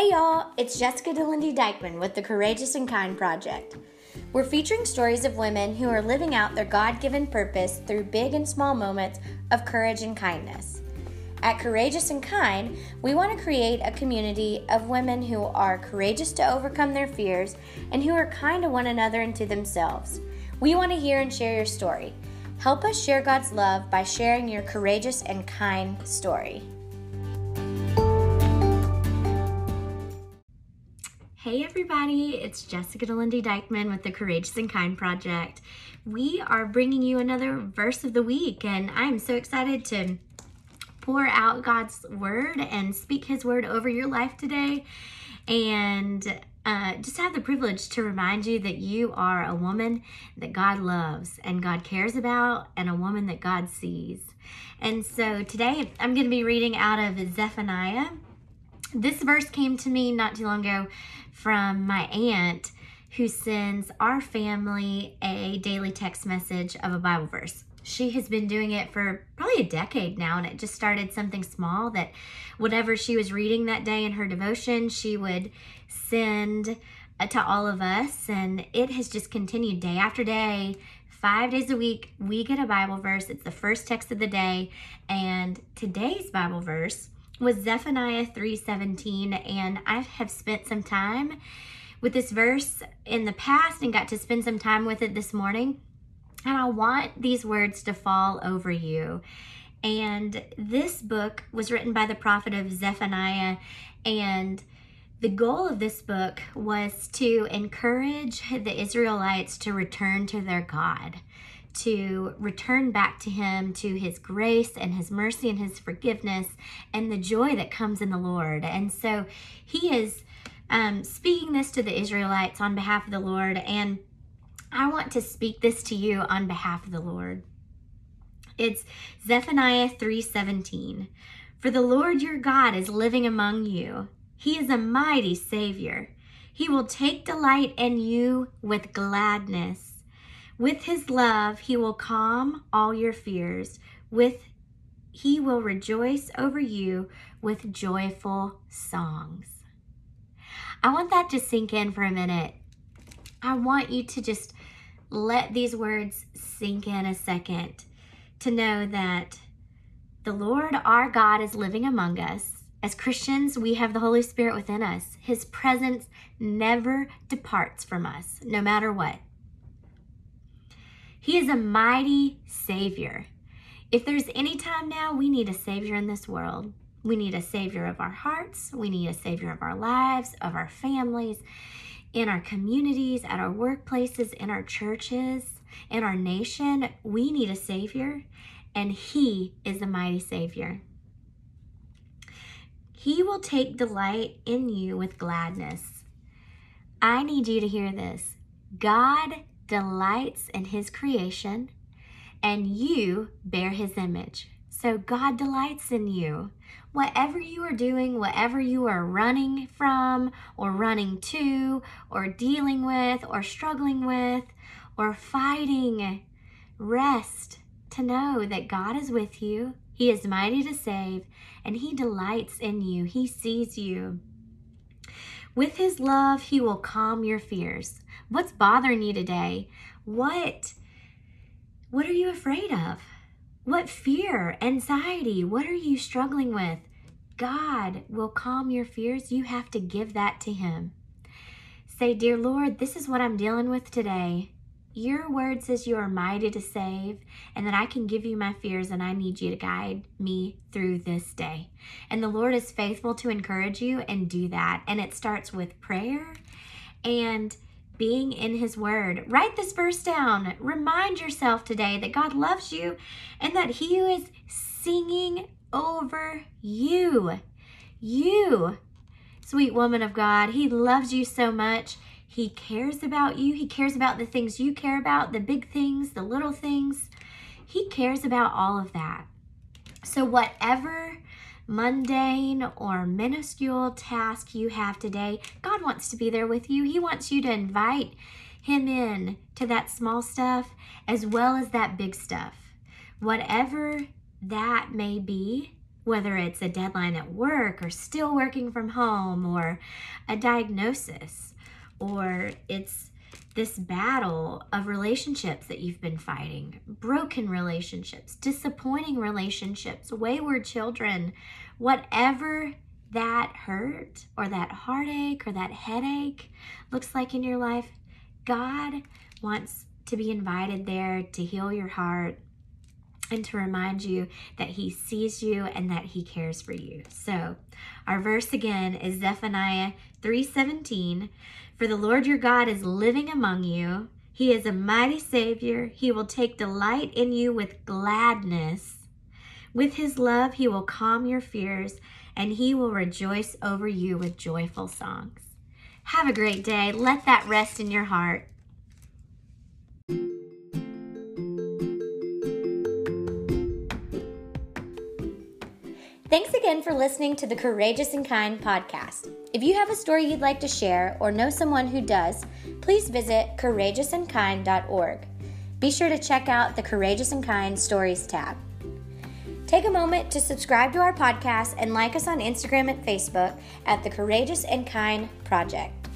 Hey y'all, it's Jessica DeLindy Dykeman with the Courageous and Kind Project. We're featuring stories of women who are living out their God given purpose through big and small moments of courage and kindness. At Courageous and Kind, we want to create a community of women who are courageous to overcome their fears and who are kind to one another and to themselves. We want to hear and share your story. Help us share God's love by sharing your courageous and kind story. Hey everybody, it's Jessica DeLindy Dykeman with the Courageous and Kind Project. We are bringing you another verse of the week, and I'm so excited to pour out God's word and speak His word over your life today. And uh, just have the privilege to remind you that you are a woman that God loves and God cares about, and a woman that God sees. And so today I'm going to be reading out of Zephaniah. This verse came to me not too long ago from my aunt who sends our family a daily text message of a Bible verse. She has been doing it for probably a decade now, and it just started something small that whatever she was reading that day in her devotion, she would send uh, to all of us. And it has just continued day after day, five days a week. We get a Bible verse. It's the first text of the day. And today's Bible verse was Zephaniah 3:17 and I have spent some time with this verse in the past and got to spend some time with it this morning. And I want these words to fall over you. And this book was written by the prophet of Zephaniah and the goal of this book was to encourage the Israelites to return to their God to return back to Him, to His grace and His mercy and His forgiveness and the joy that comes in the Lord. And so He is um, speaking this to the Israelites on behalf of the Lord. And I want to speak this to you on behalf of the Lord. It's Zephaniah 3:17. For the Lord your God is living among you. He is a mighty Savior. He will take delight in you with gladness. With his love, he will calm all your fears. With he will rejoice over you with joyful songs. I want that to sink in for a minute. I want you to just let these words sink in a second to know that the Lord our God is living among us. As Christians, we have the Holy Spirit within us. His presence never departs from us, no matter what. He is a mighty Savior. If there's any time now we need a Savior in this world, we need a Savior of our hearts, we need a Savior of our lives, of our families, in our communities, at our workplaces, in our churches, in our nation. We need a Savior, and He is the mighty Savior. He will take delight in you with gladness. I need you to hear this. God delights in his creation, and you bear his image. So God delights in you. Whatever you are doing, whatever you are running from, or running to, or dealing with, or struggling with, or fighting, rest to know that God is with you. He is mighty to save, and He delights in you. He sees you. With His love, He will calm your fears. What's bothering you today? What what are you afraid of? What fear, anxiety, what are you struggling with? God will calm your fears. You have to give that to him. Say, "Dear Lord, this is what I'm dealing with today. Your word says you are mighty to save, and that I can give you my fears, and I need you to guide me through this day. And the Lord is faithful to encourage you and do that. And it starts with prayer and being in His Word. Write this verse down. Remind yourself today that God loves you and that He is singing over you. You, sweet woman of God, He loves you so much. He cares about you. He cares about the things you care about, the big things, the little things. He cares about all of that. So, whatever mundane or minuscule task you have today, God wants to be there with you. He wants you to invite Him in to that small stuff as well as that big stuff. Whatever that may be, whether it's a deadline at work or still working from home or a diagnosis or it's this battle of relationships that you've been fighting broken relationships, disappointing relationships, wayward children, whatever that hurt or that heartache or that headache looks like in your life, God wants to be invited there to heal your heart and to remind you that he sees you and that he cares for you. So, our verse again is Zephaniah 3:17, "For the Lord your God is living among you. He is a mighty savior. He will take delight in you with gladness. With his love he will calm your fears, and he will rejoice over you with joyful songs." Have a great day. Let that rest in your heart. Thanks again for listening to the Courageous and Kind podcast. If you have a story you'd like to share or know someone who does, please visit courageousandkind.org. Be sure to check out the Courageous and Kind Stories tab. Take a moment to subscribe to our podcast and like us on Instagram and Facebook at the Courageous and Kind Project.